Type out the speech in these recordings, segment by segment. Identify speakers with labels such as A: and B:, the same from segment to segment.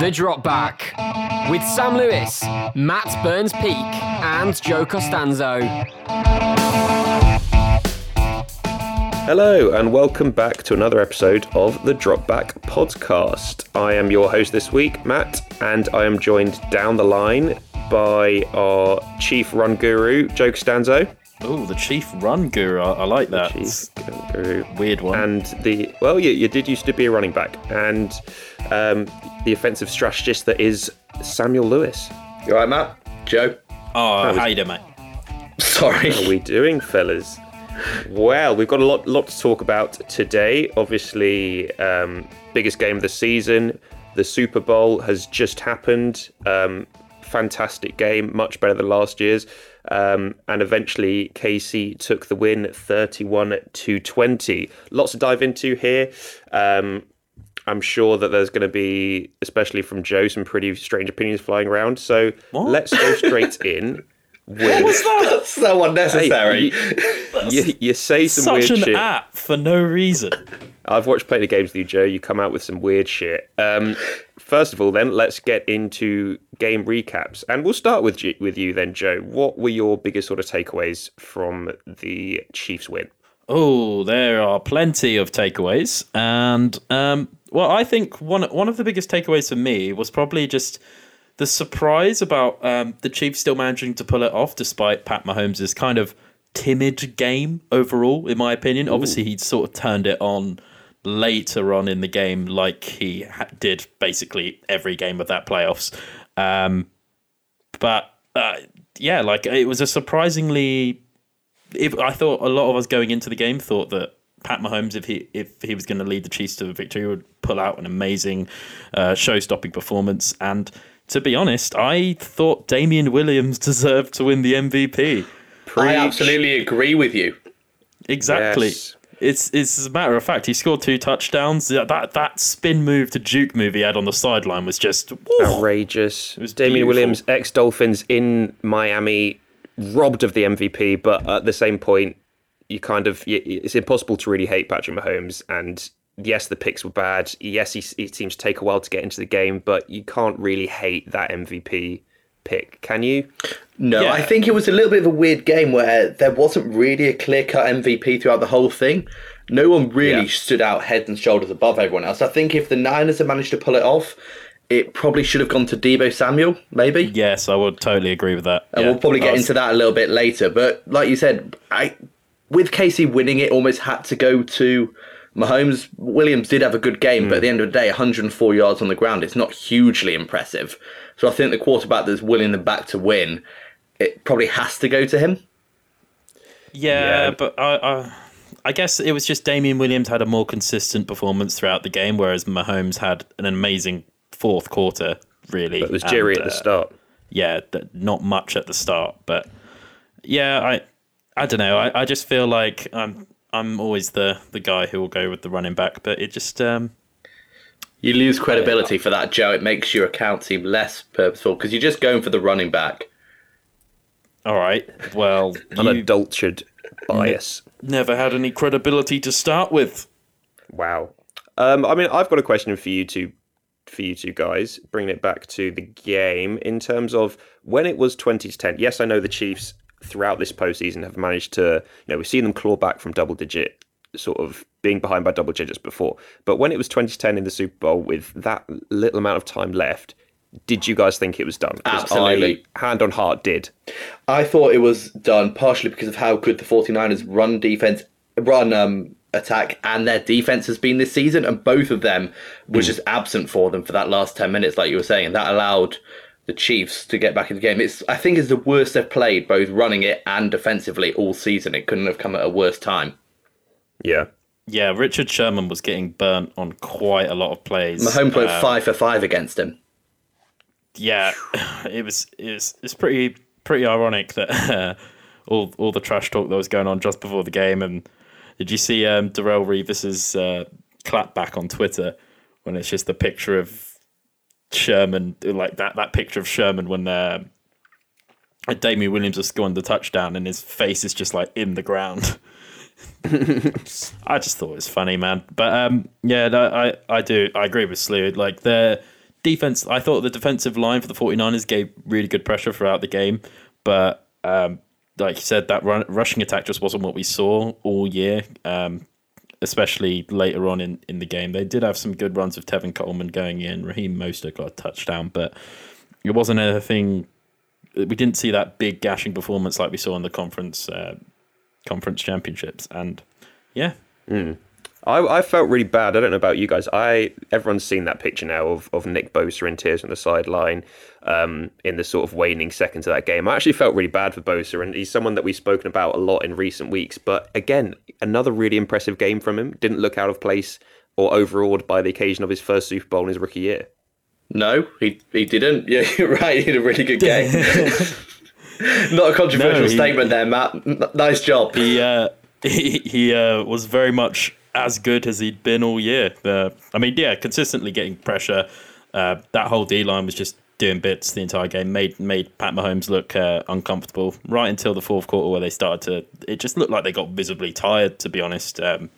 A: The Drop Back with Sam Lewis, Matt Burns Peak, and Joe Costanzo.
B: Hello, and welcome back to another episode of the Drop Back podcast. I am your host this week, Matt, and I am joined down the line by our chief run guru, Joe Costanzo.
C: Oh, the chief run guru. I, I like that.
B: Chief run guru.
C: Weird one.
B: And the, well, you, you did used to be a running back, and um, the offensive strategist that is Samuel Lewis.
D: You alright, Matt? Joe?
C: oh, how you doing, mate?
D: Sorry.
B: How are we doing, fellas? Well, we've got a lot, lot to talk about today. Obviously, um, biggest game of the season. The Super Bowl has just happened. Um, fantastic game, much better than last year's. Um, and eventually, Casey took the win, thirty-one to twenty. Lots to dive into here. Um, I'm sure that there's going to be, especially from Joe, some pretty strange opinions flying around. So
C: What?
B: let's go straight in. With,
D: That's so
B: Hey,
D: unnecessary.
B: you, you, you say some
C: Such
B: weird
C: an
B: shit.
C: app for no reason.
B: I've watched plenty of games with you, Joe. You come out with some weird shit. Um, first of all, then let's get into game recaps, and we'll start with G- with you then, Joe. What were your biggest sort of takeaways from the Chiefs win?
C: Oh, there are plenty of takeaways, and um, well, I think one one of the biggest takeaways for me was probably just the surprise about um, the Chiefs still managing to pull it off despite Pat Mahomes' kind of timid game overall, in my opinion. Obviously, he'd sort of turned it on later on in the game, like he ha- did basically every game of that playoffs. Um, but uh, yeah, like it was a surprisingly. If I thought a lot of us going into the game thought that Pat Mahomes, if he if he was going to lead the Chiefs to a victory, would pull out an amazing, uh, show-stopping performance. And to be honest, I thought Damien Williams deserved to win the MVP.
D: I absolutely agree with you.
C: Exactly.
B: Yes.
C: It's it's as a matter of fact, he scored two touchdowns. That that, that spin move to Duke move he had on the sideline was just woo.
B: Outrageous.
C: It was
B: Damien
C: beautiful.
B: Williams, ex Dolphins in Miami, robbed of the MVP, but at the same point, you kind of y- it's impossible to really hate Patrick Mahomes. And yes, the picks were bad. Yes, he, he seems to take a while to get into the game, but you can't really hate that MVP pick, can you?
D: No,
C: Yeah.
D: I think it was a little bit of a weird game where there wasn't really a clear cut MVP throughout the whole thing. No one really
B: Yeah.
D: stood out head and shoulders above everyone else. I think if the Niners had managed to pull it off, it probably should have gone to Deebo Samuel, maybe.
C: Yes, I would totally agree with that.
D: And
C: Yeah.
D: we'll probably get
C: was-
D: into that a little bit later. But like you said, I with Casey winning, it almost had to go to Mahomes. Williams did have a good game, but at the end of the day, 104 yards on the ground. It's not hugely impressive. So I think the quarterback that's willing them back to win, it probably has to go to him.
C: Yeah,
B: Yeah.
C: but I, I, I guess it was just Damien Williams had a more consistent performance throughout the game, whereas Mahomes had an amazing fourth quarter. Really, but
B: It was Jerry
C: and,
B: at the
C: uh,
B: start.
C: yeah, th- not much at the start, but yeah, I, I don't know. I, I just feel like I'm, I'm always the the guy who will go with the running back, but it just, um,
D: You lose credibility for that, Joe. It makes your account seem less purposeful because you're just going for the running back.
C: all right. Well, you
B: Unadulterated bias.
C: never had any credibility to start with.
B: Wow. Um, I mean, I've got a question for you two, for you two guys. Bringing it back to the game in terms of when it was twenty to ten. Yes, I know the Chiefs throughout this postseason have managed to. You know, we've seen them claw back from double digit, sort of being behind by double digits before. But when it was 2010 in the Super Bowl with that little amount of time left, did you guys think it was done?
D: Absolutely.
B: I, hand on heart, did.
D: I thought it was done partially because of how good the 49ers run defense, run um, attack, and their defense has been this season, and both of them was just absent for them for that last 10 minutes, like you were saying, and that allowed the Chiefs to get back in the game. It's I think it's the worst they've played, both running it and defensively all season. It couldn't have come at a worse time.
B: Yeah.
C: Yeah, Richard Sherman was getting burnt on quite a lot of plays.
D: Mahomes went
C: Um,
D: five for five against him.
C: yeah, it was it was it's pretty pretty ironic that uh, all all the trash talk that was going on just before the game. And did you see um, Darrelle Revis's uh, clap back on Twitter when it's just the picture of Sherman, like that that picture of Sherman when uh, Damien Williams has scored the touchdown and his face is just like in the ground. I just thought it was funny, man. But um, yeah, no, I I do I agree with Slew. Like their defense, I thought the defensive line for the 49ers gave really good pressure throughout the game, but um, like you said, that run, rushing attack just wasn't what we saw all year. Um, especially later on in, in the game, they did have some good runs of Tevin Coleman going in. Raheem Mostert got a touchdown, but it wasn't anything. We didn't see that big gashing performance like we saw in the conference uh, conference championships, and yeah,
B: I, I felt really bad. I don't know about you guys. I everyone's seen that picture now of, of Nick Bosa in tears on the sideline um, in the sort of waning seconds of that game. I actually felt really bad for Bosa, and he's someone that we've spoken about a lot in recent weeks. But again, another really impressive game from him. Didn't look out of place or overawed by the occasion of his first Super Bowl in his rookie year.
D: No, he he didn't. Yeah, you're right. He had a really good game. Not a controversial
C: No, he-
D: statement there, Matt. N- nice job.
C: he uh, he, he uh, was very much as good as he'd been all year. Uh, I mean, yeah, consistently getting pressure. Uh, that whole D line was just doing bits the entire game. Made made Pat Mahomes look uh, uncomfortable right until the fourth quarter where they started to. It just looked like they got visibly tired. To be honest. Um,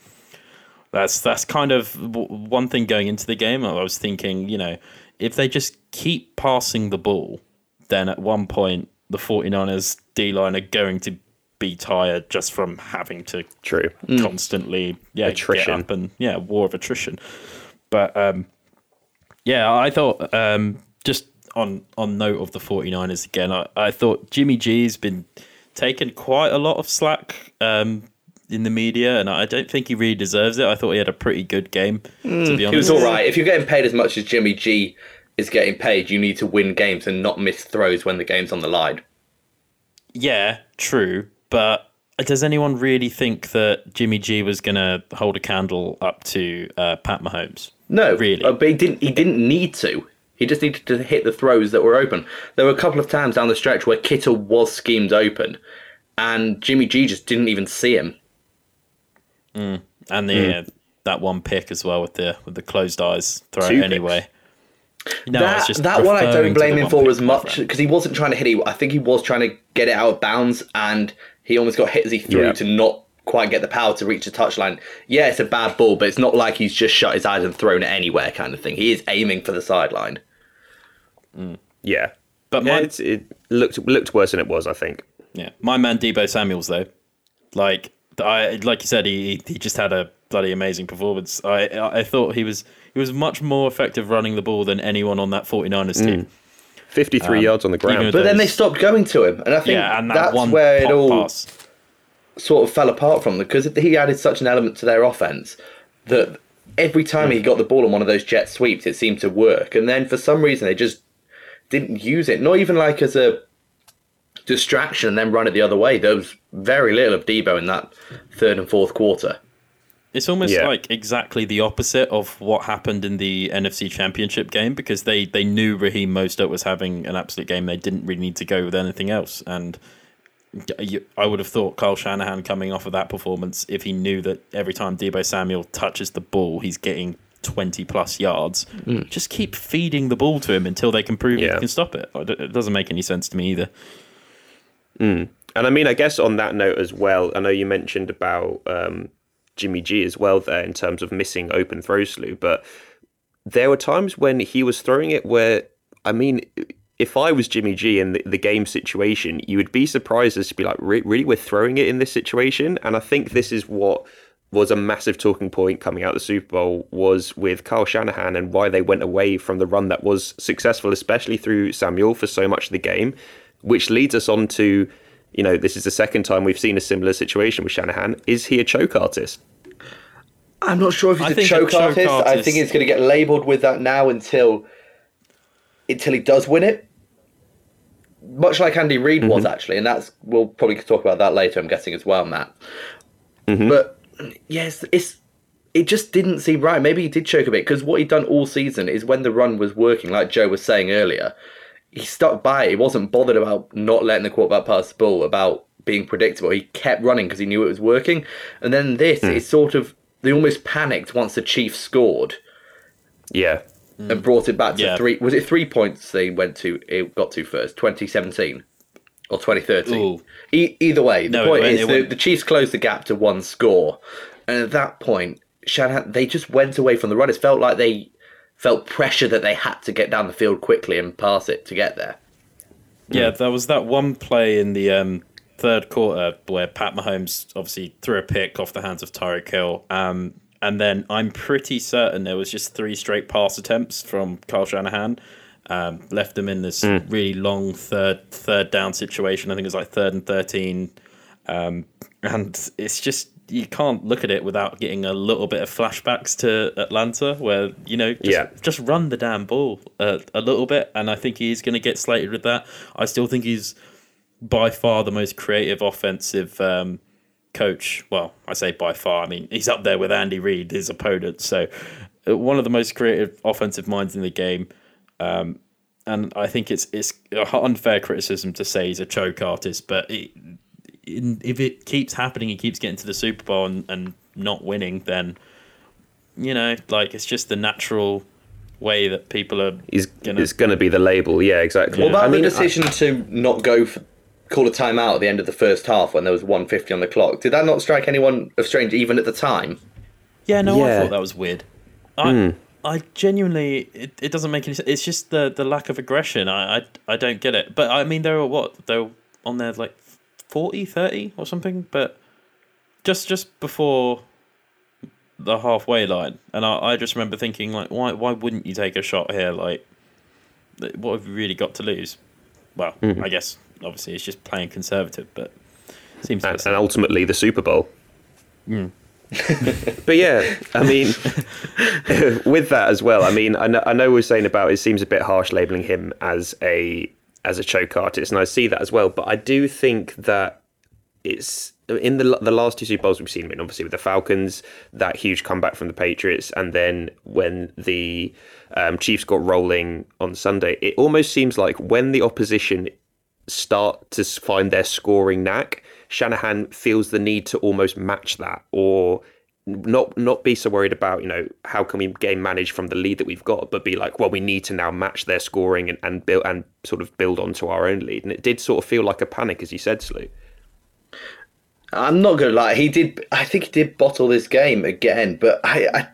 C: that's that's kind of w- one thing going into the game. I was thinking, you know, if they just keep passing the ball, then at one point the 49ers D line are going to be tired just from having to
B: True.
C: constantly yeah
B: Attrition.
C: get up and yeah war of attrition. But um, yeah, I thought um, just on on note of the 49ers again, I, I thought Jimmy G's been taking quite a lot of slack um, in the media, and I don't think he really deserves it. I thought he had a pretty good game, to be honest.
D: He was all right. If you're getting paid as much as Jimmy G is getting paid, you need to win games and not miss throws when the game's on the line.
C: Yeah, true. But does anyone really think that Jimmy G was going to hold a candle up to uh, Pat Mahomes?
D: No,
C: Really?
D: uh, but he didn't. He didn't need to. He just needed to hit the throws that were open. There were a couple of times down the stretch where Kittle was schemed open, and Jimmy G just didn't even see him.
C: And
D: Hmm.
C: the uh, that one pick as well with the with the closed eyes throw
B: Two
C: anyway. No,
D: that
C: just
D: that one I don't blame him for as much because he wasn't trying to hit it. I think he was trying to get it out of bounds, and he almost got hit as he threw
B: Yeah.
D: to not quite get the power to reach the touchline. Yeah, it's a bad ball, but it's not like he's just shut his eyes and thrown it anywhere, kind of thing. He is aiming for the sideline. Mm.
B: Yeah.
C: But
B: Yeah,
C: my-
B: it looked looked worse than it was. I think.
C: Yeah, my man Deebo Samuel's though, like I like you said, he he just had a bloody amazing performance. I I thought he was he was much more effective running the ball than anyone on that 49ers mm. team.
B: Fifty three um, yards on the ground.
C: with
D: But then they stopped going to him, and I think
C: Yeah, and that
D: that's
C: one
D: where it all
C: pass.
D: sort of fell apart from them because he added such an element to their offense that every time he mm. got the ball on one of those jet sweeps, it seemed to work. And then for some reason, they just didn't use it, not even like as a distraction and then run it the other way. There was very little of Deebo in that third and fourth quarter.
C: It's almost
B: Yeah.
C: like exactly the opposite of what happened in the NFC Championship game because they, they knew Raheem Mostert was having an absolute game. They didn't really need to go with anything else. And I would have thought Kyle Shanahan coming off of that performance, if he knew that every time Deebo Samuel touches the ball, he's getting 20 plus yards, just keep feeding the ball to him until they can prove
B: Yeah.
C: he can stop it. It doesn't make any sense to me either.
B: And I mean, I guess on that note as well, I know you mentioned about um, Jimmy G as well there in terms of missing open throws, Slew, but there were times when he was throwing it where, I mean, if I was Jimmy G in the, the game situation, you would be surprised as to be like, "Re- really, we're throwing it in this situation? And I think this is what was a massive talking point coming out of the Super Bowl was with Kyle Shanahan and why they went away from the run that was successful, especially through Samuel for so much of the game, which leads us on to, you know, this is the second time we've seen a similar situation with Shanahan. Is he a choke artist?
D: I'm not sure if he's
C: I
D: a
C: think a
D: choke,
C: choke
D: artist. I think he's going to get labelled with that now until until he does win it. Much like Andy Reid was mm-hmm. actually, and that's we'll probably talk about that later. I'm guessing as well, Matt. Mm-hmm. But yes, it's it just didn't seem right. Maybe he did choke a bit because what he'd done all season is when the run was working, like Joe was saying earlier, he stuck by it. He wasn't bothered about not letting the quarterback pass the ball, about being predictable. He kept running because he knew it was working. And then this, hmm. it's sort of they almost panicked once the Chiefs scored
B: Yeah.
D: and hmm. brought it back to
C: Yeah.
D: three. Was it three points they went to? It got to first, 2017 or 2013. E- either way, the
C: No,
D: point
C: went-
D: is the, the Chiefs closed the gap to one score, and at that point, Shanahan they just went away from the run. It felt like they felt pressure that they had to get down the field quickly and pass it to get there.
C: Yeah, there was that one play in the um, third quarter where Pat Mahomes obviously threw a pick off the hands of Tyreek Hill. Um, and then I'm pretty certain there was just three straight pass attempts from Kyle Shanahan. Um, left them in this really long third third down situation. I think it was like third and thirteen, um, and it's just you can't look at it without getting a little bit of flashbacks to Atlanta, where you know just,
B: Yeah.
C: just run the damn ball uh, a little bit, and I think he's going to get slated with that. I still think he's by far the most creative offensive um, coach. Well, I say by far. I mean he's up there with Andy Reid, his opponent. So uh, one of the most creative offensive minds in the game. Um, and I think it's it's unfair criticism to say he's a choke artist, but it, in, if it keeps happening, he keeps getting to the Super Bowl and, and not winning, then you know, like it's just the natural way that people are
B: Is
C: gonna.
B: it's going to be the label? Yeah, exactly.
D: What about
B: I mean,
D: the
B: I-
D: decision to not go for call a timeout at the end of the first half when there was 150 on the clock? Did that not strike anyone of strange even at the time?
C: Yeah, no, I thought that was weird. I, hmm. I genuinely, it, it doesn't make any sense. It's just the, the lack of aggression. I, I, I don't get it. But I mean, they were what? They were on there like 40, 30 or something. But just just before the halfway line. And I, I just remember thinking, like, why why wouldn't you take a shot here? Like, what have you really got to lose? Well, I guess, obviously, it's just playing conservative, but seems
B: and, and ultimately the Super Bowl.
C: Hmm.
B: but yeah, I mean, with that as well, I mean, I know, I know we're saying about it seems a bit harsh labeling him as a as a choke artist, and I see that as well. But I do think that it's in the the last two Super Bowls we've seen him in, obviously with the Falcons, that huge comeback from the Patriots, and then when the um, Chiefs got rolling on Sunday, it almost seems like when the opposition start to find their scoring knack, Shanahan feels the need to almost match that or not not be so worried about, you know, how can we game manage from the lead that we've got, but be like, well, we need to now match their scoring and, and build and sort of build onto our own lead. And it did sort of feel like a panic, as you said, Slew.
D: I'm not gonna lie. He did. I think he did bottle this game again, but I, I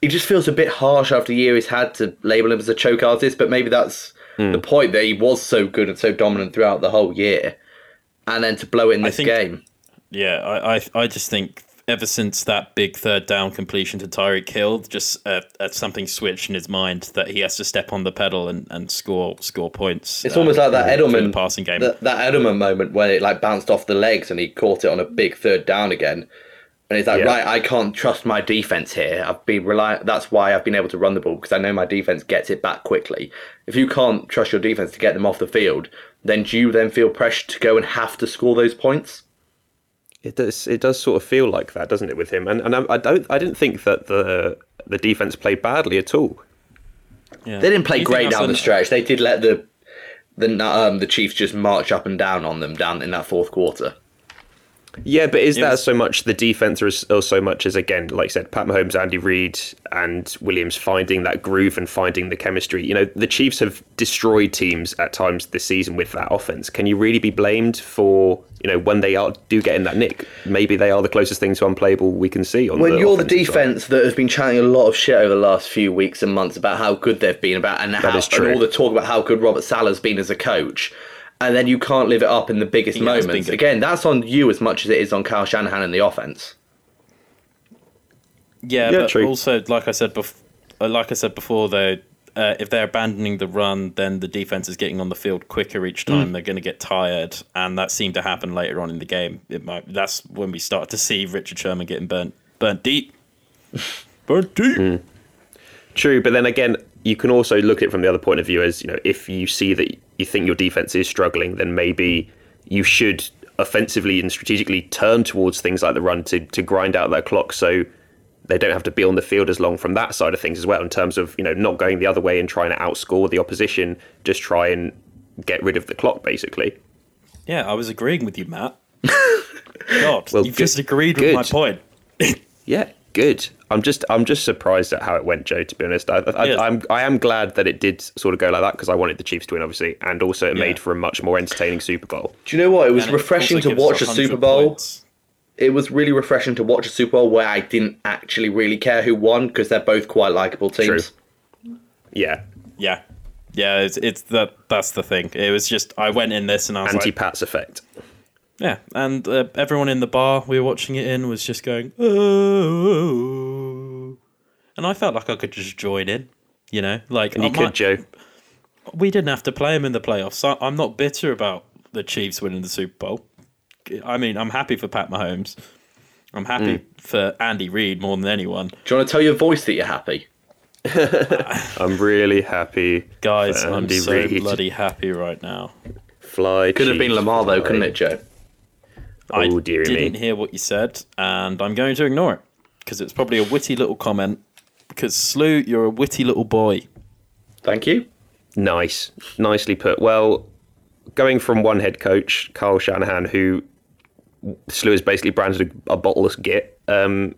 D: it just feels a bit harsh after the year he's had to label him as a choke artist. But maybe that's hmm. the point that he was so good and so dominant throughout the whole year, and then to blow it in this
C: think-
D: game.
C: Yeah, I, I, I just think ever since that big third down completion to Tyreek Hill, just uh, uh, something switched in his mind that he has to step on the pedal and, and score score points.
D: It's
C: uh,
D: almost like that
C: through the
D: Edelman
C: passing game.
D: That, that Edelman moment when it like bounced off the legs and he caught it on a big third down again. And he's like,
B: Yeah.
D: right, I can't trust my defense here. I've been relying. That's why I've been able to run the ball because I know my defense gets it back quickly. If you can't trust your defense to get them off the field, then do you then feel pressure to go and have to score those points?
B: It does. It does sort of feel like that, doesn't it, with him? And and I, I don't. I didn't think that the the defense played badly at all.
C: Yeah.
D: They didn't play
C: Do
D: great down the stretch. They did let the the um the Chiefs just march up and down on them down in that fourth quarter.
B: Yeah, but is
C: It
B: that
C: was-
B: so much the defense, or, so much as again, like I said, Pat Mahomes, Andy Reid, and Williams finding that groove and finding the chemistry? You know, the Chiefs have destroyed teams at times this season with that offense. Can you really be blamed for you know when they are do get in that nick? Maybe they are the closest thing to unplayable we can see. On
D: when
B: the
D: you're the
B: side.
D: defense that has been chatting a lot of shit over the last few weeks and months about how good they've been about and how and all the talk about how good Robert Saleh's been as a coach, and then you can't live it up in the biggest
C: He
D: moments. Again, that's on you as much as it is on Kyle Shanahan and the offense.
C: Yeah,
B: Yeah,
C: but
B: true.
C: also, like I said before, like I said before, though, uh, if they're abandoning the run, then the defense is getting on the field quicker each time.
B: Mm.
C: They're going to get tired, and that seemed to happen later on in the game. It might. That's when we start to see Richard Sherman getting burnt, burnt deep, burnt deep.
B: Mm. True, but then again, you can also look at it from the other point of view as you know, if you see that you think your defense is struggling, then maybe you should offensively and strategically turn towards things like the run to to grind out that clock, so they don't have to be on the field as long from that side of things as well. In terms of you know not going the other way and trying to outscore the opposition, just try and get rid of the clock, basically.
C: Yeah, I was agreeing with you, Matt. God,
B: Well,
C: you've
B: good-
C: just agreed with my point.
B: Yeah, good. I'm just I'm just surprised at how it went, Joe. To be honest, I, I,
C: Yes.
B: I'm I am glad that it did sort of go like that because I wanted the Chiefs to win, obviously, and also it
C: Yeah.
B: made for a much more entertaining Super Bowl.
D: Do you know what? It was
C: And
D: refreshing
C: also
D: to watch a Super Bowl.
C: points.
D: It was really refreshing to watch a Super Bowl where I didn't actually really care who won because they're both quite likable teams.
B: True. Yeah,
C: Yeah, yeah. It's, it's that. That's the thing. It was just I went in this and I was
B: anti
C: like,
B: Pats effect.
C: Yeah, and uh, everyone in the bar we were watching it in was just going, oh, and I felt like I could just join in. You know, like
B: And you
C: I
B: could,
C: might-
B: Joe.
C: we didn't have to play him in the playoffs. I, I'm not bitter about the Chiefs winning the Super Bowl. I mean, I'm happy for Pat Mahomes. I'm happy
B: Hmm.
C: for Andy Reid more than anyone.
D: Do you want to tell your voice that you're happy?
B: I'm really happy.
C: Guys,
B: for
C: I'm so
B: Reid.
C: bloody happy right now.
B: Fly.
D: Could have been Lamar though,
B: fly.
D: couldn't it, Joe?
C: I
B: Oh, dearie me.
C: didn't hear what you said, and I'm going to ignore it because it's probably a witty little comment. Because Slew, you're a witty little boy.
D: Thank you.
B: Nice, nicely put. Well, going from one head coach, Carl Shanahan, who Slew has basically branded a, a bottleless git, um,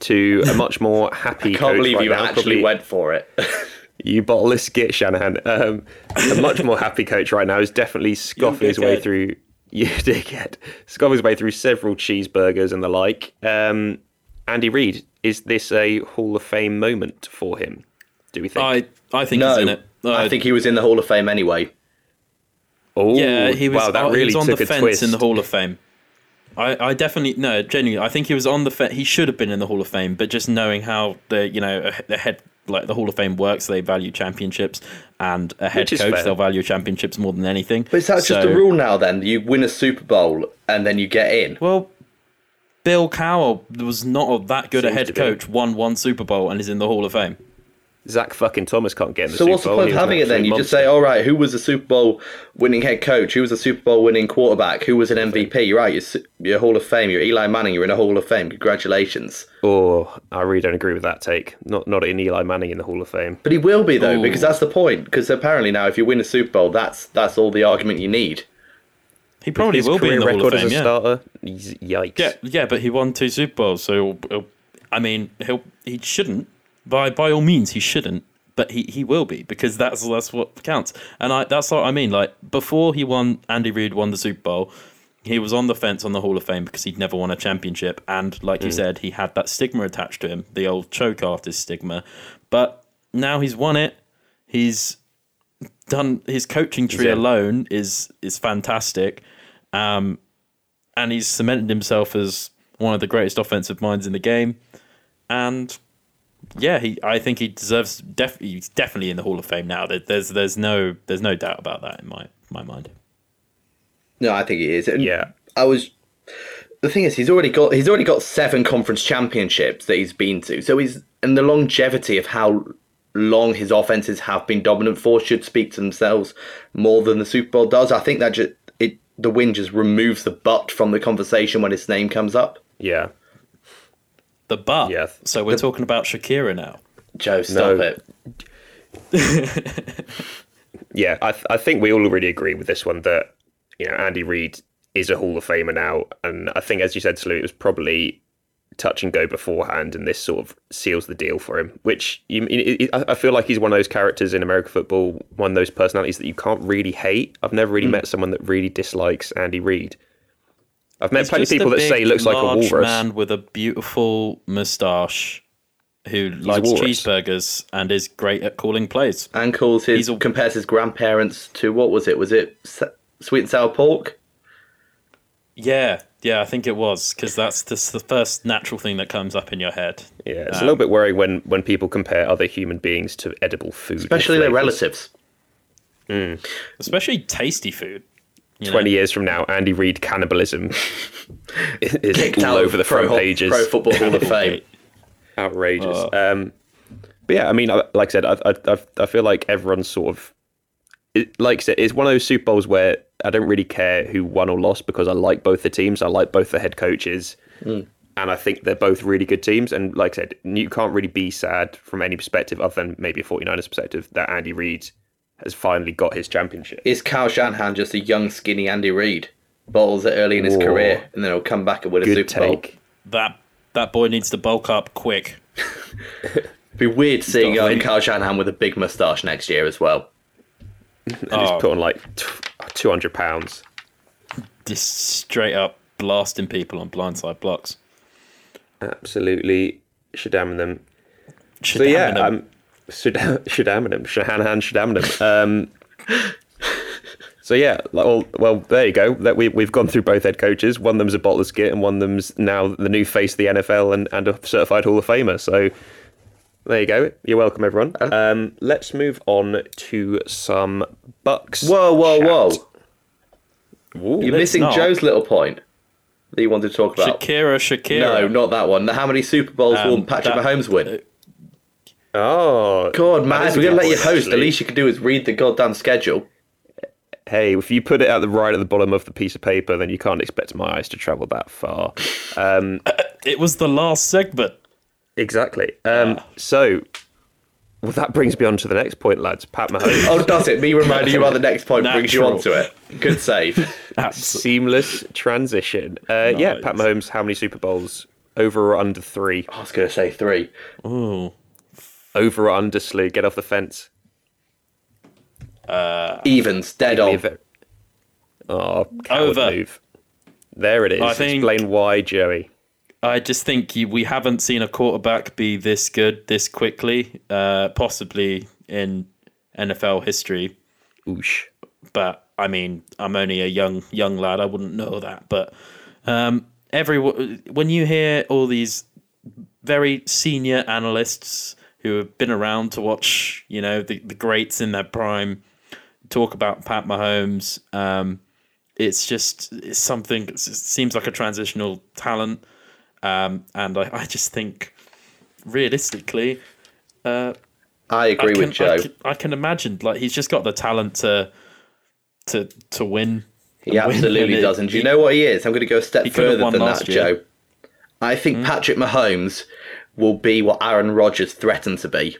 B: to a much more happy.
D: I can't
B: coach
D: believe
B: right
D: you
B: now,
D: actually
B: probably-
D: went for it.
B: You bottleless git, Shanahan. Um, a much more happy coach right now is definitely scoffing his way
C: dickhead.
B: through. You dickhead. Scoffing his way through several cheeseburgers and the like. Um, Andy Reid, is this a Hall of Fame moment for him? Do we think?
C: I I think
D: no,
C: he's in it.
D: I
C: Uh,
D: think he was in the Hall of Fame anyway.
B: oh,
C: Yeah, he was.
B: Wow, that
C: uh,
B: really
C: he was on
B: took
C: the
B: a
C: fence
B: twist.
C: in the Hall of Fame. I, I definitely no, genuinely. I think he was on the fence. He should have been in the Hall of Fame, but just knowing how the you know the head like the Hall of Fame works, they value championships, and a head coach
B: fair.
C: they'll value championships more than anything.
D: But is that just the rule now? Then you win a Super Bowl and then you get in.
C: Well, Bill Cowher was not that good a head coach. Won one Super Bowl and is in the Hall of Fame.
B: Zach fucking Thomas can't get in the
D: So
B: Super
D: what's the point of having it then?
B: absolute
D: You just say, all right, who was a Super Bowl winning head coach? Who was a Super Bowl winning quarterback? Who was an MVP? Right, you're, Su- you're Hall of Fame. You're Eli Manning. You're in a Hall of Fame. Congratulations.
B: Oh, I really don't agree with that take. Not not in Eli Manning in the Hall of Fame.
D: But he will be though,
C: Ooh.
D: because that's the point. Because apparently now, if you win a Super Bowl, that's that's all the argument you need.
C: He probably
B: His
C: will be in
B: career
C: the Hall
B: record
C: of Fame.
B: as a
C: Yeah.
B: starter. He's, yikes.
C: yeah, yeah, but he won two Super Bowls, so he'll, he'll- I mean, he'll he shouldn't. By by all means, he shouldn't. But he, he will be because that's that's what counts. And I that's what I mean. Like before he won, Andy Reid won the Super Bowl. He was on the fence on the Hall of Fame because he'd never won a championship, and like you said, he had that stigma attached to him, the old choke artist stigma. But now he's won it. He's done his coaching tree alone is is fantastic, um, and he's cemented himself as one of the greatest offensive minds in the game. And yeah, he I think he deserves def, he's definitely in the Hall of Fame now. There's there's no there's no doubt about that in my my mind.
D: No, I think he is. And
B: Yeah.
D: I was. The thing is, he's already got he's already got seven conference championships that he's been to. So he's and the longevity of how long his offenses have been dominant for should speak to themselves more than the Super Bowl does. I think that just it the win just removes the butt from the conversation when his name comes up.
B: Yeah.
C: The but
B: Yeah.
C: so we're talking about Shakira now.
D: Joe, stop
B: No.
D: it.
B: Yeah, I, th- I think we all already agree with this one that you know Andy Reid is a Hall of Famer now, and I think, as you said, Salute, it was probably touch and go beforehand, and this sort of seals the deal for him. Which you, it, it- I I feel like he's one of those characters in American football, one of those personalities that you can't really hate. I've never really hmm. met someone that really dislikes Andy Reid. I've met
C: He's
B: plenty of people that
C: big,
B: say he looks like a walrus.
C: man with a beautiful moustache who likes cheeseburgers and is great at calling plays.
D: And calls his
C: He's a-
D: compares his grandparents to what was it? Was it sa- sweet and sour pork?
C: Yeah, yeah, I think it was because that's just the first natural thing that comes up in your head.
B: Yeah, it's a um, little bit worrying when when people compare other human beings to edible food,
D: Especially their
B: flavours.
D: relatives. Hmm.
C: especially tasty food. You know?
B: 20 years from now, Andy Reid cannibalism is
D: Kicked
B: all over the
D: of Pro,
B: front pages.
D: Pro Football Hall of Fame.
B: Outrageous.
C: Oh.
B: Um, but yeah, I mean, like I said, I, I, I- feel like everyone's sort of, it, like I said, it's one of those Super Bowls where I don't really care who won or lost because I like both the teams. I like both the head coaches.
D: Hmm.
B: And I think they're both really good teams. And like I said, you can't really be sad from any perspective other than maybe a 49ers perspective that Andy Reid has finally got his championship.
D: Is Kyle Shanahan just a young, skinny Andy Reid? Bottles it early in his
B: Whoa.
D: career, and then he'll come back and win a
B: Good
D: Super Bowl.
C: That that boy needs to bulk up quick.
D: It'd be weird seeing
B: got a
D: um, Kyle Shanahan with a big moustache next year as well.
B: And
C: Oh.
B: he's put on like 200 pounds.
C: Just straight up blasting people on blindside blocks.
B: Absolutely shadamming them.
C: Should
B: So
C: have
B: yeah,
C: them.
B: um, Shadaminum, Shahanahan Shadaminum. Um, so yeah, well, well, there you go. That we we've gone through both head coaches. One of them's a bottlers git, and one of them's now the new face of the NFL and, and a certified Hall of Famer. So there you go. You're welcome, everyone. Um, let's move on to some BUCS.
D: Whoa, whoa, whoa!
B: Ooh,
D: You're missing
C: not.
D: Joe's little point that you wanted to talk about.
C: Shakira, Shakira.
D: No, not that one. How many Super Bowls will
C: Um,
D: Patrick
C: that-
D: Mahomes win?
B: Oh,
D: God, man,
B: that
D: if
B: is
D: we're
B: a
D: gonna let you
B: point,
D: host, the least you can do is read the goddamn schedule.
B: hey, if you put it at the right at the bottom of the piece of paper, then you can't expect my eyes to travel that far. Um,
C: It was the last segment.
B: exactly. Um, so, well, that brings me on to the next point, lads. Pat Mahomes.
D: Oh, does it? Me reminding you about the next point brings you
C: on
D: to it. Good save.
B: Seamless transition. Uh, Yeah, Pat Mahomes. How many Super Bowls? Over or under three?
D: I was gonna say three.
C: Ooh.
B: Over or under slew? Get off the fence.
D: Evens, dead on.
B: Leave it. Oh,
C: Over.
B: move. There it is.
C: I think-
B: Explain why, Joey.
C: I just think you, we haven't seen a quarterback be this good this quickly, uh, possibly in NFL history.
B: Oosh.
C: But I mean, I'm only a young young lad. I wouldn't know that. But um, every when you hear all these very senior analysts who have been around to watch, you know, the, the greats in their prime talk about Pat Mahomes, um, it's just it's something. It seems like a transitional talent, um, and I, I just think realistically, uh,
D: I agree
C: I can,
D: with Joe.
C: I can, I can imagine like he's just got the talent to to to win.
D: He
C: win,
D: absolutely does. And do you know what he is? I'm going to go a step
C: He could have
D: further than that,
C: year.
D: Joe. I think Patrick Mahomes will be what Aaron Rodgers threatened to be.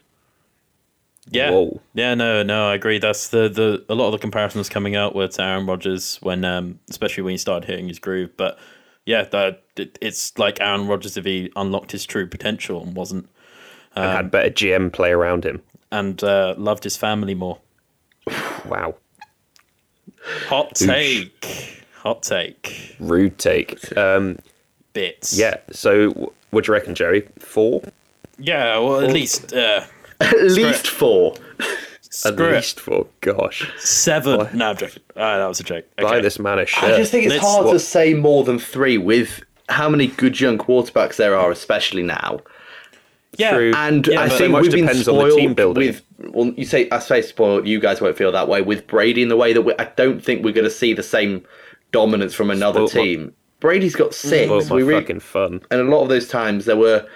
C: Yeah,
B: Whoa.
C: yeah, no, no, I agree. That's the the a lot of the comparisons coming out were to Aaron Rodgers when, um, especially when he started hitting his groove. But yeah, that it, it's like Aaron Rodgers if he unlocked his true potential and wasn't
B: and
C: Um,
B: had better GM play around him.
C: and uh, loved his family more.
B: Wow.
C: Hot take, hot take,
B: Rude take. Um,
C: bits.
B: yeah. So, what do you reckon, Jerry? Four?
C: yeah. Well, at least uh,
D: At least four.
B: At
C: screw it.
B: least four. Gosh.
C: seven. No, I'm joking. Ah, that was a joke.
B: Buy this man a
D: I
B: shirt.
D: I just think it's
C: Let's-
D: hard to say more than three with how many good young quarterbacks there are, especially now.
C: yeah,
B: True.
D: And
C: Yeah,
D: I think
B: So
D: we've been
B: depends on the
D: spoiled
B: team
D: with. Well, you say I say spoiled. You guys won't feel that way with Brady in the way that we, I don't think we're going to see the same dominance from another
B: Spoiled my-
D: team. Brady's got six.
B: Spoiled my
D: we re-
B: fucking fun.
D: and a lot of those times there were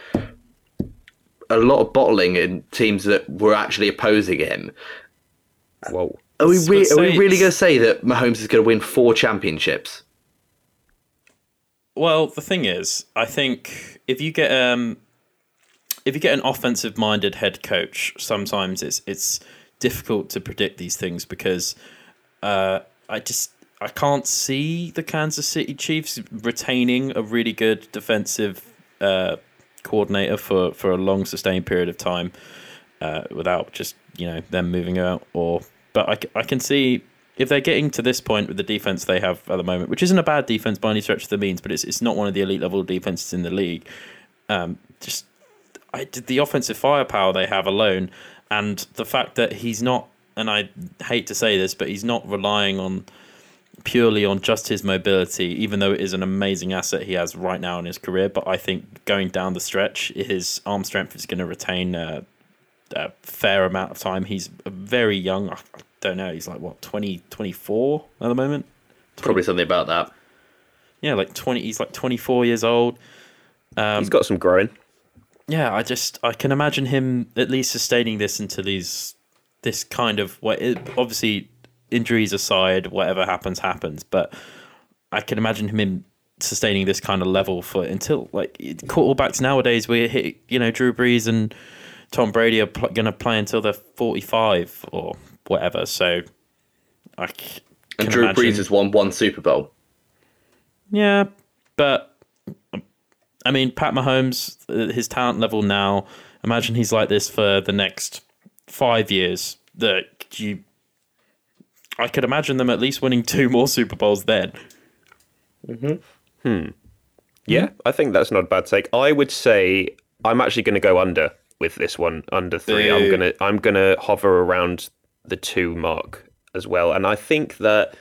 D: a lot of bottling in teams that were actually opposing him.
B: Whoa.
D: Are we, re- are we really going to say that Mahomes is going to win four championships?
C: Well, the thing is, I think if you get um, if you get an offensive minded head coach, sometimes it's it's difficult to predict these things because uh, I just I can't see the Kansas City Chiefs retaining a really good defensive uh, coordinator for for a long sustained period of time uh, without just you know them moving out or but I, I can see if they're getting to this point with the defense they have at the moment which isn't a bad defense by any stretch of the means but it's, it's not one of the elite level defenses in the league um, just I, did the offensive firepower they have alone and the fact that he's not and I hate to say this but he's not relying on purely on just his mobility, even though it is an amazing asset he has right now in his career. But I think going down the stretch, his arm strength is going to retain uh, a fair amount of time. He's very young. I don't know. He's like, what, 20, 24 at the moment?
D: Probably something about that.
C: Yeah, like 20. He's like 24 years old.
B: He's got some growing.
C: yeah, I just I can imagine him at least sustaining this until he's this kind of what it, obviously injuries aside, whatever happens happens, but I can imagine him in sustaining this kind of level for until like quarterbacks nowadays we hit you know Drew Brees and Tom Brady are pl- going to play until they're 45 or whatever. So I c-
D: And Drew
C: imagine-
D: Brees has won one Super Bowl.
C: yeah, but I mean, Pat Mahomes, uh, his talent level now. Imagine he's like this for the next five years. That you, I could imagine them at least winning two more Super Bowls then. Hmm.
B: Yeah, I think that's not a bad take. I would say I'm actually going to go under with this one under three. I'm gonna I'm gonna hover around the two mark as well, and I think that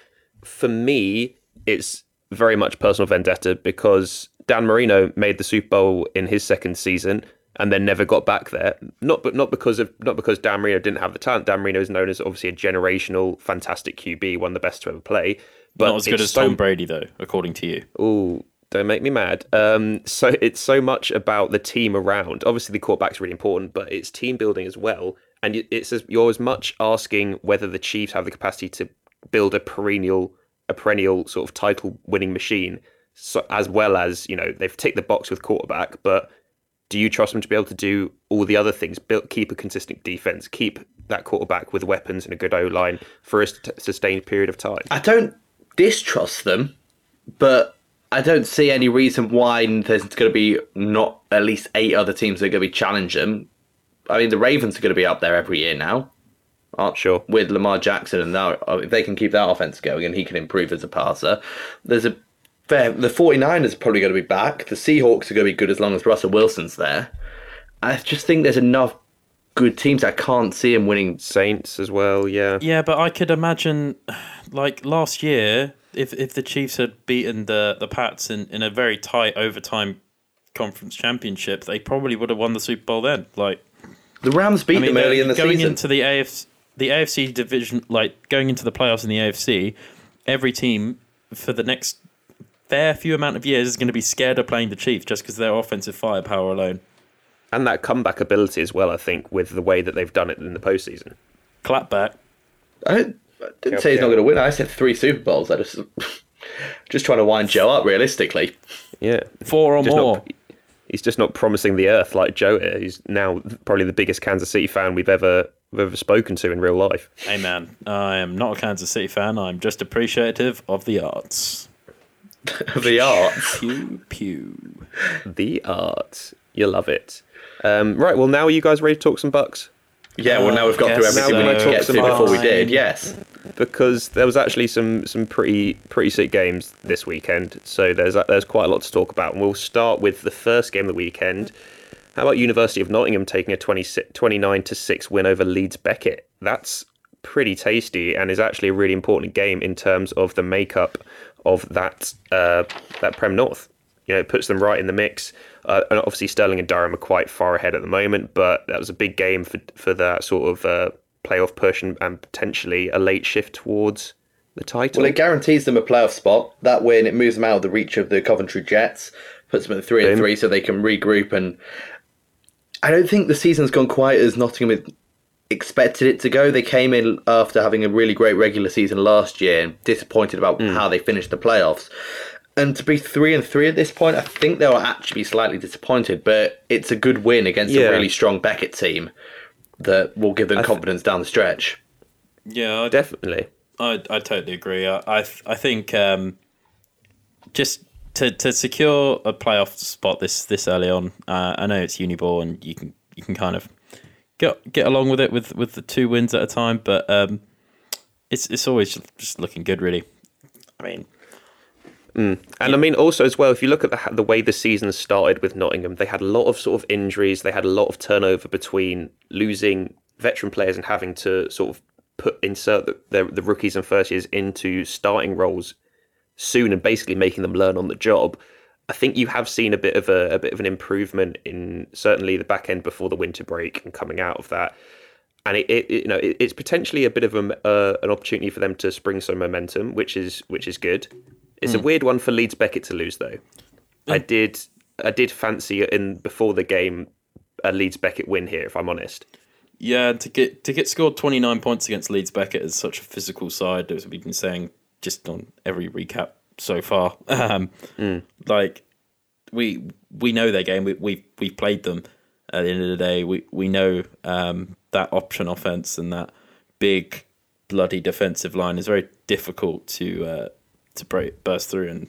B: for me it's very much personal vendetta because Dan Marino made the Super Bowl in his second season and then never got back there. Not but not because of not because Dan Marino didn't have the talent. Dan Marino is known as obviously a generational, fantastic QB, one of the best to ever play. But
C: Not as good as
B: so
C: Tom Brady, though, according to you.
B: Ooh, don't make me mad. Um, so it's so much about the team around. Obviously, the quarterback's really important, but it's team building as well. And it- it's as, you're as much asking whether the Chiefs have the capacity to build a perennial, a perennial sort of title-winning machine, so, as well as you know they've ticked the box with quarterback, but do you trust them to be able to do all the other things? Build, keep a consistent defense, keep that quarterback with weapons and a good O line for a st- sustained period of time.
D: I don't distrust them, but I don't see any reason why there's going to be not at least eight other teams that are going to be challenging them. I mean, the Ravens are going to be up there every year now. Aren't
B: Sure.
D: With Lamar Jackson, and now if they can keep that offense going and he can improve as a passer, there's a fair. The 49ers are probably going to be back. The Seahawks are going to be good as long as Russell Wilson's there. I just think there's enough good teams. I can't see him winning.
B: Saints as well, yeah.
C: Yeah, but I could imagine, like last year, if if the Chiefs had beaten the the Pats in, in a very tight overtime conference championship, they probably would have won the Super Bowl then. Like,
D: The Rams beat
C: I mean,
D: them early in the
C: going
D: season.
C: into the AFC, the AFC division, like going into the playoffs in the AFC, every team for the next fair few amount of years is going to be scared of playing the Chiefs just because their offensive firepower alone.
B: and that comeback ability as well. I think with the way that they've done it in the postseason.
C: Clap back.
D: I didn't, I didn't
B: Yep,
D: say he's not going to win. I said three Super Bowls. I just just trying to wind Joe up realistically.
B: Yeah,
C: Four or
B: Just
C: more.
B: not- he's just not promising the earth like Joe is. He's now probably the biggest Kansas City fan we've ever we've ever spoken to in real life.
C: Hey man, I am not a Kansas City fan. I'm just appreciative of the arts.
D: the arts.
C: Pew pew.
B: The art, you love it. Um, right, well now are you guys ready to talk some BUCS?
D: Yeah, well now we've got through
C: Guess
D: everything we need to get to
B: Fine.
D: before we did. Yes.
B: because there was actually some some pretty pretty sick games this weekend. So there's there's quite a lot to talk about, and we'll start with the first game of the weekend. How about University of Nottingham taking a 20, 29 to six win over Leeds Beckett? That's pretty tasty, and is actually a really important game in terms of the makeup of that uh, that Prem North. You know, it puts them right in the mix. Uh, and obviously, Stirling and Durham are quite far ahead at the moment, but that was a big game for for that sort of uh, playoff push and, and potentially a late shift towards the title.
D: Well, it guarantees them a playoff spot. That win, it moves them out of the reach of the Coventry Jets, puts them at three and three, so they can regroup. And I don't think the season's gone quite as Nottingham expected it to go. They came in after having a really great regular season last year, and disappointed about how they finished the playoffs. And to be three and three at this point, I think they'll actually be slightly disappointed. But it's a good win against
B: Yeah.
D: a really strong Beckett team that will give them confidence down the stretch.
C: Yeah, I,
B: Definitely.
C: I, I totally agree. I I, I think um, just to, to secure a playoff spot this this early on, uh, I know it's Uniball and you can you can kind of get get along with it with, with the two wins at a time, but um, it's it's always just looking good, really. I mean,
B: And I mean, also as well, if you look at the, the way the season started with Nottingham, they had a lot of sort of injuries. They had a lot of turnover between losing veteran players and having to sort of put insert the, the, the rookies and first years into starting roles soon and basically making them learn on the job. I think you have seen a bit of a, a bit of an improvement in certainly the back end before the winter break and coming out of that. And it, it, you know it, it's potentially a bit of a, uh, an opportunity for them to spring some momentum, which is which is good. It's a weird one for Leeds Beckett to lose though. I did I did fancy in before the game a Leeds Beckett win here, if I'm honest.
C: Yeah, to get to get scored twenty nine points against Leeds Beckett is such a physical side, as we've been saying just on every recap so far. Um, Like we we know their game. We we we've played them. At the end of the day, we we know um, that option offense and that big bloody defensive line is very difficult to uh, to break burst through. And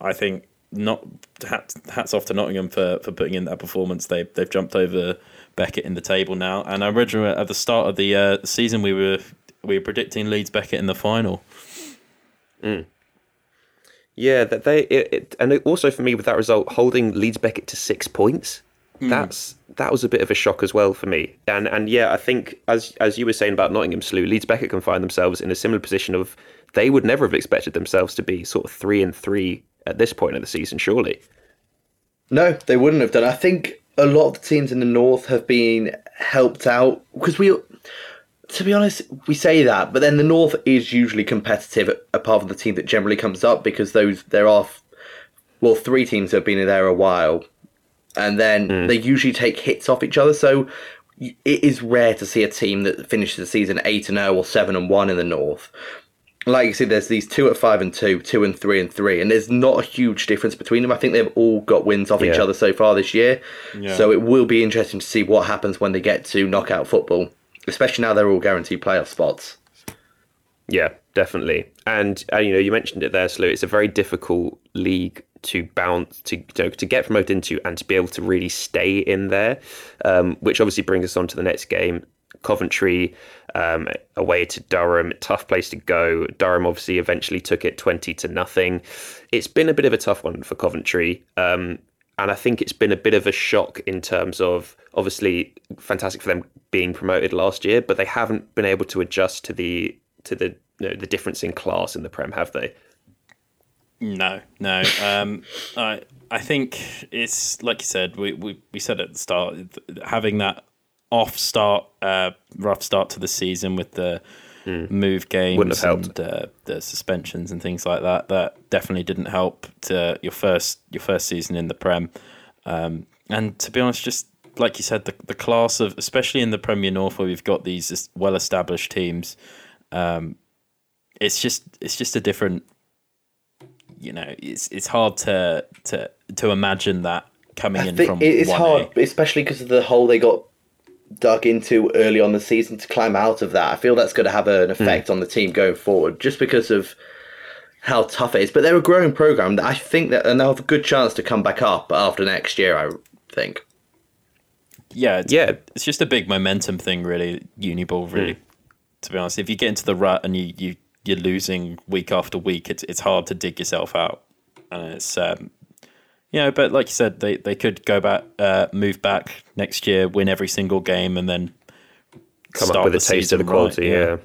C: I think not hats, hats off to Nottingham for, for putting in that performance. They they've jumped over Beckett in the table now. And I read at the start of the uh, season we were we were predicting Leeds Beckett in the final.
B: Yeah, that they it, it, and also for me with that result holding Leeds Beckett to six points. Hmm. that's that was a bit of a shock as well for me. And and yeah, I think as as you were saying about Nottingham Slew, Leeds Beckett can find themselves in a similar position of they would never have expected themselves to be sort of three and three at this point of the season, surely.
D: No, they wouldn't have done. I think a lot of the teams in the north have been helped out because we, to be honest, we say that, but then the north is usually competitive apart from the team that generally comes up because those there are, well, three teams that have been there a while, and then mm. they usually take hits off each other. So it is rare to see a team that finishes the season eight and zero oh or seven and one in the north like you said, there's these two at five and two, two and three and three, and there's not a huge difference between them. I think they've all got wins off yeah. each other so far this year. Yeah. So it will be interesting to see what happens when they get to knockout football, especially now they're all guaranteed playoff spots.
B: Yeah, definitely. And uh, you know, you mentioned it there, Slew. It's a very difficult league to bounce to know, to get promoted into and to be able to really stay in there, um, which obviously brings us on to the next game. Coventry um, away to Durham, tough place to go. Durham obviously eventually took it twenty to nothing. It's been a bit of a tough one for Coventry, um, and I think it's been a bit of a shock in terms of obviously fantastic for them being promoted last year, but they haven't been able to adjust to the to the you know, the difference in class in the Prem, have they?
C: No, no. Um, I I think it's like you said. We, we we said at the start having that off start, uh, rough start to the season with the mm. move games and uh, the suspensions and things like that. That definitely didn't help to your first your first season in the Prem. Um, and to be honest, just like you said, the the class of especially in the Premier North where we've got these well established teams, um, it's just it's just a different. You know, it's it's hard to to to imagine that coming I in from.
D: It's hard, especially because of the hole they got dug into early on the season to climb out of that. I feel that's going to have an hmm. effect mm. on the team going forward, just because of how tough it is. But they're a growing program that I think that and they'll have a good chance to come back up after next year. I think.
C: Yeah, it's, yeah, it's just a big momentum thing, really. Uniball, really. Mm. To be honest, if you get into the rut and you you you're losing week after week, it's it's hard to dig yourself out, and it's um, you know, but like you said, they, they could go back, uh, move back next year, win every single game, and then
B: come up with a taste of the quality. Right, yeah. yeah.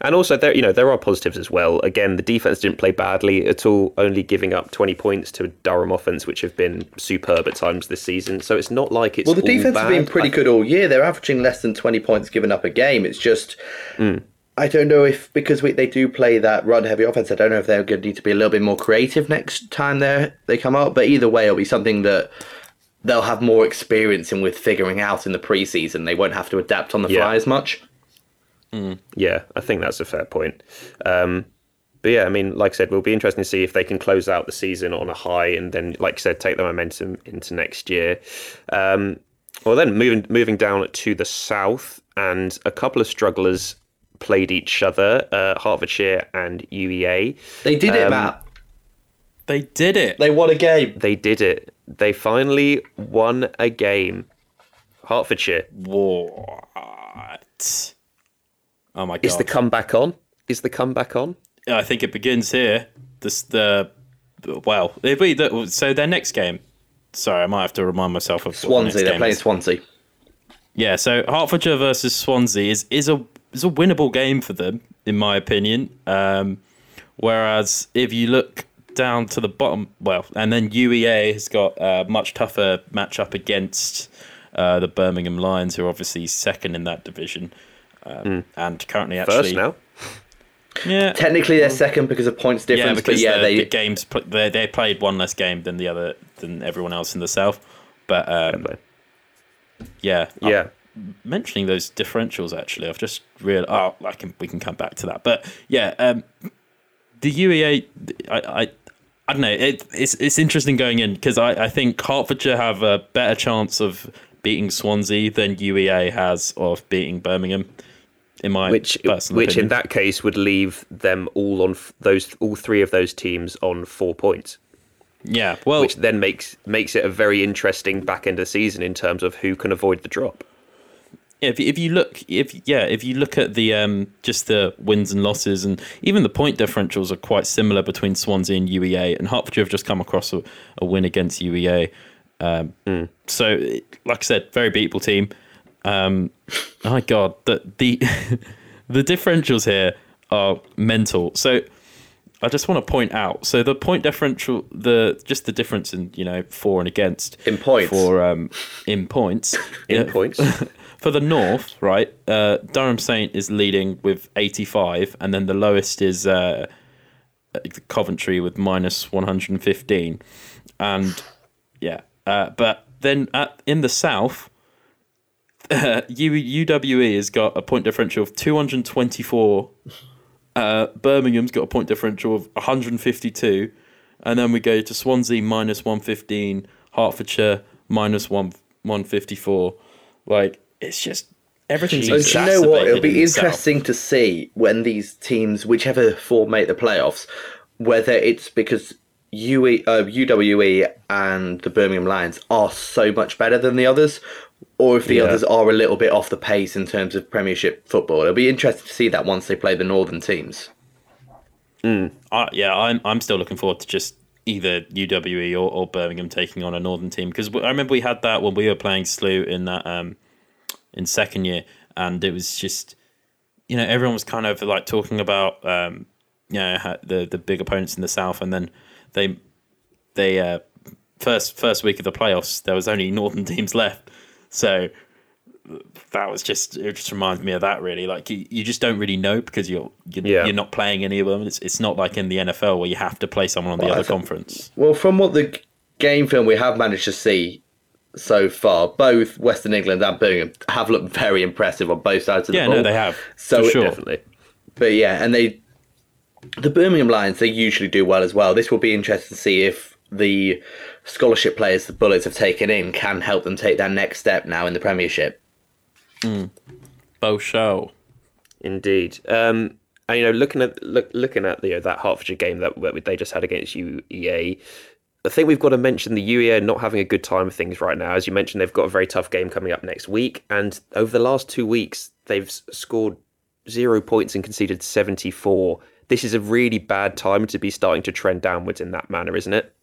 B: And also, there you know there are positives as well. Again, the defense didn't play badly at all, only giving up twenty points to Durham offense, which have been superb at times this season. So it's not like it's
D: well. The defense
B: bad.
D: has been pretty good all year. They're averaging less than twenty points given up a game. It's just mm. I don't know if because we, they do play that run heavy offense. I don't know if they're going to need to be a little bit more creative next time they they come out. But either way, it'll be something that they'll have more experience in with figuring out in the preseason. They won't have to adapt on the fly as much.
B: Mm. Yeah, I think that's a fair point. Um, but yeah, I mean, like I said, we'll be interesting to see if they can close out the season on a high and then, like I said, take the momentum into next year. Um, well, then moving moving down to the south, and a couple of strugglers played each other, uh, Hertfordshire and UEA.
D: They did it, um, Matt.
C: They did it.
D: They won a game.
B: They did it. They finally won a game. Hertfordshire.
C: What? Oh my god!
B: Is the comeback on? Is the comeback on?
C: I think it begins here. This the well, so their next game. Sorry, I might have to remind myself of
D: Swansea. The they're playing is. Swansea.
C: Yeah, so Hertfordshire versus Swansea is is a it's a winnable game for them, in my opinion. Um, whereas if you look down to the bottom, well, and then UEA has got a much tougher matchup against uh, the Birmingham Lions, who are obviously second in that division, um, mm. and currently actually
B: first now.
C: Yeah,
D: technically they're second because of points difference. Yeah, because but yeah,
C: the,
D: they
C: the games they they played one less game than the other than everyone else in the south. But um, yeah,
B: yeah
C: mentioning those differentials, actually, I've just real Oh, I can we can come back to that, but yeah, um, the UEA, I, I, I don't know. It, it's it's interesting going in because I, I think Hertfordshire have a better chance of beating Swansea than UEA has of beating Birmingham. In my
B: which which
C: opinion.
B: in that case would leave them all on f- those all three of those teams on four points.
C: Yeah, well,
B: which then makes makes it a very interesting back end of the season in terms of who can avoid the drop
C: if if you look if yeah if you look at the um just the wins and losses and even the point differentials are quite similar between Swansea and UEA and Hertfordshire have just come across a, a win against UEA. Um, So, like I said, very beatable team. Um, my God, the the the differentials here are mental. So, I just want to point out. So the point differential, the just the difference in you know for and against
D: In points.
C: for um in points
B: In
C: Yeah,
B: points.
C: for the North, right? Uh, Durham Saint is leading with 85, and then the lowest is uh, Coventry with minus 115. And yeah, uh, but then at, in the South, uh, U- UWE has got a point differential of 224. Uh, Birmingham's got a point differential of 152. And then we go to Swansea minus 115, Hertfordshire minus one 154. Like, it's just everything's
D: And do you know what? It'll be
C: the
D: interesting to see when these teams, whichever four make the playoffs, whether it's because UE, uh, UWE and the Birmingham Lions are so much better than the others, or if the
B: Yeah.
D: others are a little bit off the pace in terms of Premiership football. It'll be interesting to see that once they play the Northern teams.
C: I, yeah, I'm I'm still looking forward to just either UWE or, or Birmingham taking on a Northern team because I remember we had that when we were playing SLU in that um in second year, and it was just you know everyone was kind of like talking about um you know the the big opponents in the south, and then they they uh first first week of the playoffs there was only Northern teams left, so that was just it just reminds me of that really. Like you, you just don't really know because you're you're,
B: Yeah.
C: you're not playing any of them. It's, it's not like in the NFL where you have to play someone on the
D: Well,
C: other conference.
D: Well, from what the game film we have managed to see so far, both Western England and Birmingham have looked very impressive on both sides of the
C: yeah
D: ball.
C: no they have
D: So
C: for sure
B: Definitely.
D: But yeah, and they, the Birmingham Lions, they usually do well as well. This will be interesting to see if the scholarship players the Bullets have taken in can help them take that next step now in the Premiership.
C: Bo show
B: Indeed. Um, and you know, looking at look, looking at the, that Hertfordshire game that, that they just had against UEA, I think we've got to mention the UEA not having a good time of things right now. As you mentioned, they've got a very tough game coming up next week, and over the last two weeks, they've scored zero points and conceded seventy four. This is a really bad time to be starting to trend downwards in that manner, isn't it?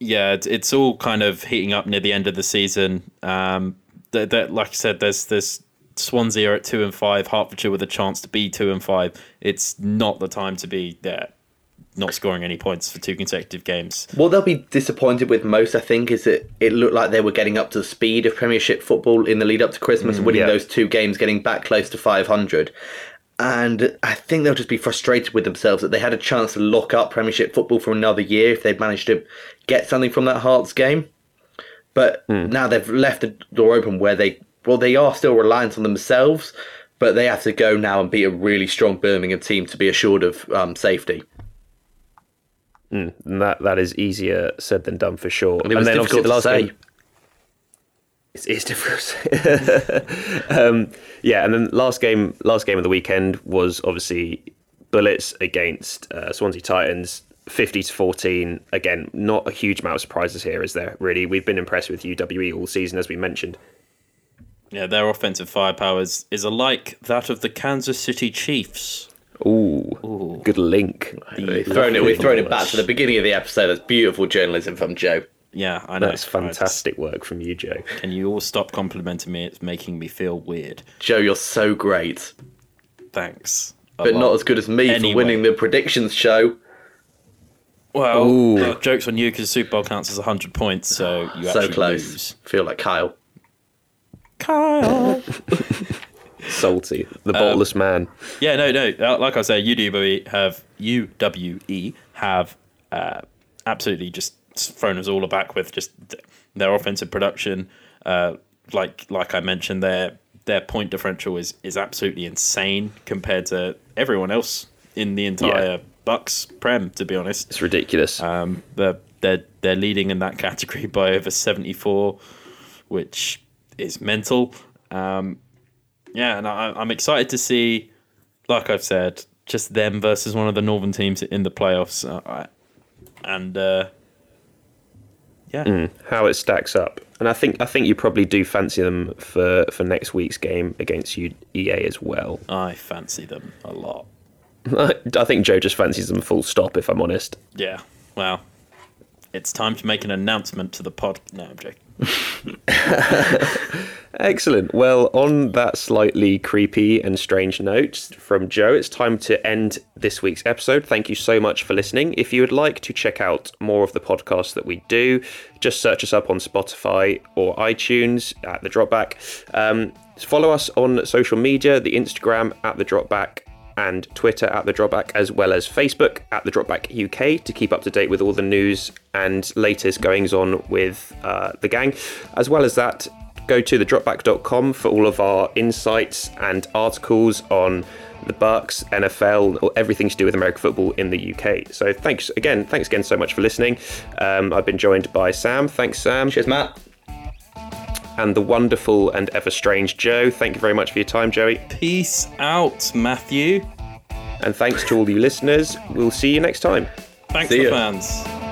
C: yeah it's, all kind of heating up near the end of the season um that, that like i said there's there's Swansea are at two and five, Hertfordshire with a chance to be two and five. It's not the time to be there, not scoring any points for two consecutive games.
D: What they'll be disappointed with most, I think, is that it looked like they were getting up to the speed of Premiership football in the lead up to Christmas, winning
B: yeah.
D: those two games, getting back close to 500. And I think they'll just be frustrated with themselves that they had a chance to lock up Premiership football for another year if they'd managed to get something from that Herts game. But now they've left the door open where they, well, they are still reliant on themselves, but they have to go now and beat a really strong Birmingham team to be assured of um, safety.
B: And that that is easier said than done for sure.
D: It was
B: and then obviously
D: difficult
B: the last
D: say.
B: game. It's, it's difficult. um, yeah, and then last game, last game of the weekend was obviously Bullets against uh, Swansea Titans, fifty to fourteen. Again, not a huge amount of surprises here, is there? Really, we've been impressed with UWE all season, as we mentioned.
C: Yeah, their offensive firepower is, is alike that of the Kansas City Chiefs.
B: Ooh, good link.
D: We've thrown it. We've thrown it back to the beginning of the episode. That's beautiful journalism from Joe.
C: Yeah, I know.
B: That's fantastic work from you, Joe.
C: Can you all stop complimenting me? It's making me feel weird.
D: Joe, you're so great,
C: Thanks.
D: but
C: lot.
D: not as good as me
C: Anyway.
D: for winning the predictions show.
C: Well,
B: Ooh.
C: jokes on you because Super Bowl counts as 100 points, so you
D: So
C: actually
D: close.
C: lose.
D: Feel like Kyle.
C: Kyle.
B: Salty, the boltless man.
C: yeah, no, no. uh, Like I say, UWE have UWE have uh, absolutely just thrown us all aback with just their offensive production. Uh, like like I mentioned, their their point differential is is absolutely insane compared to everyone else in the entire
B: Yeah.
C: BUCS Prem. To be honest,
B: It's ridiculous.
C: Um, they're they're they're leading in that category by over seventy four, which is mental. Um, yeah, and I, I'm excited to see, like I've said, just them versus one of the northern teams in the playoffs, uh, and uh, yeah,
B: how it stacks up. And I think I think you probably do fancy them for, for next week's game against you, EA as well.
C: I fancy them a lot.
B: I think Joe just fancies them full stop. If I'm honest,
C: Yeah, well, it's time to make an announcement to the pod. No, I'm joking.
B: Excellent. Well, on that slightly creepy and strange note from Joe, it's time to end this week's episode. Thank you so much for listening. If you would like to check out more of the podcasts that we do, just search us up on Spotify or iTunes at The Dropback. Um, follow us on social media, the Instagram at The Dropback and Twitter at The Dropback, as well as Facebook at The Dropback UK to keep up to date with all the news and latest goings on with uh, the gang. As well as that, go to thedropback.com for all of our insights and articles on the BUCS, NFL, or everything to do with American football in the UK. So thanks again, thanks again so much for listening. Um, I've been joined by Sam. Thanks, Sam.
D: Cheers, Matt.
B: And the wonderful and ever strange Joe. Thank you very much for your time, Joey.
C: Peace out, Matthew.
B: And thanks to all you listeners. We'll see you next time.
C: Thanks,
D: See
C: the
D: ya.
C: fans.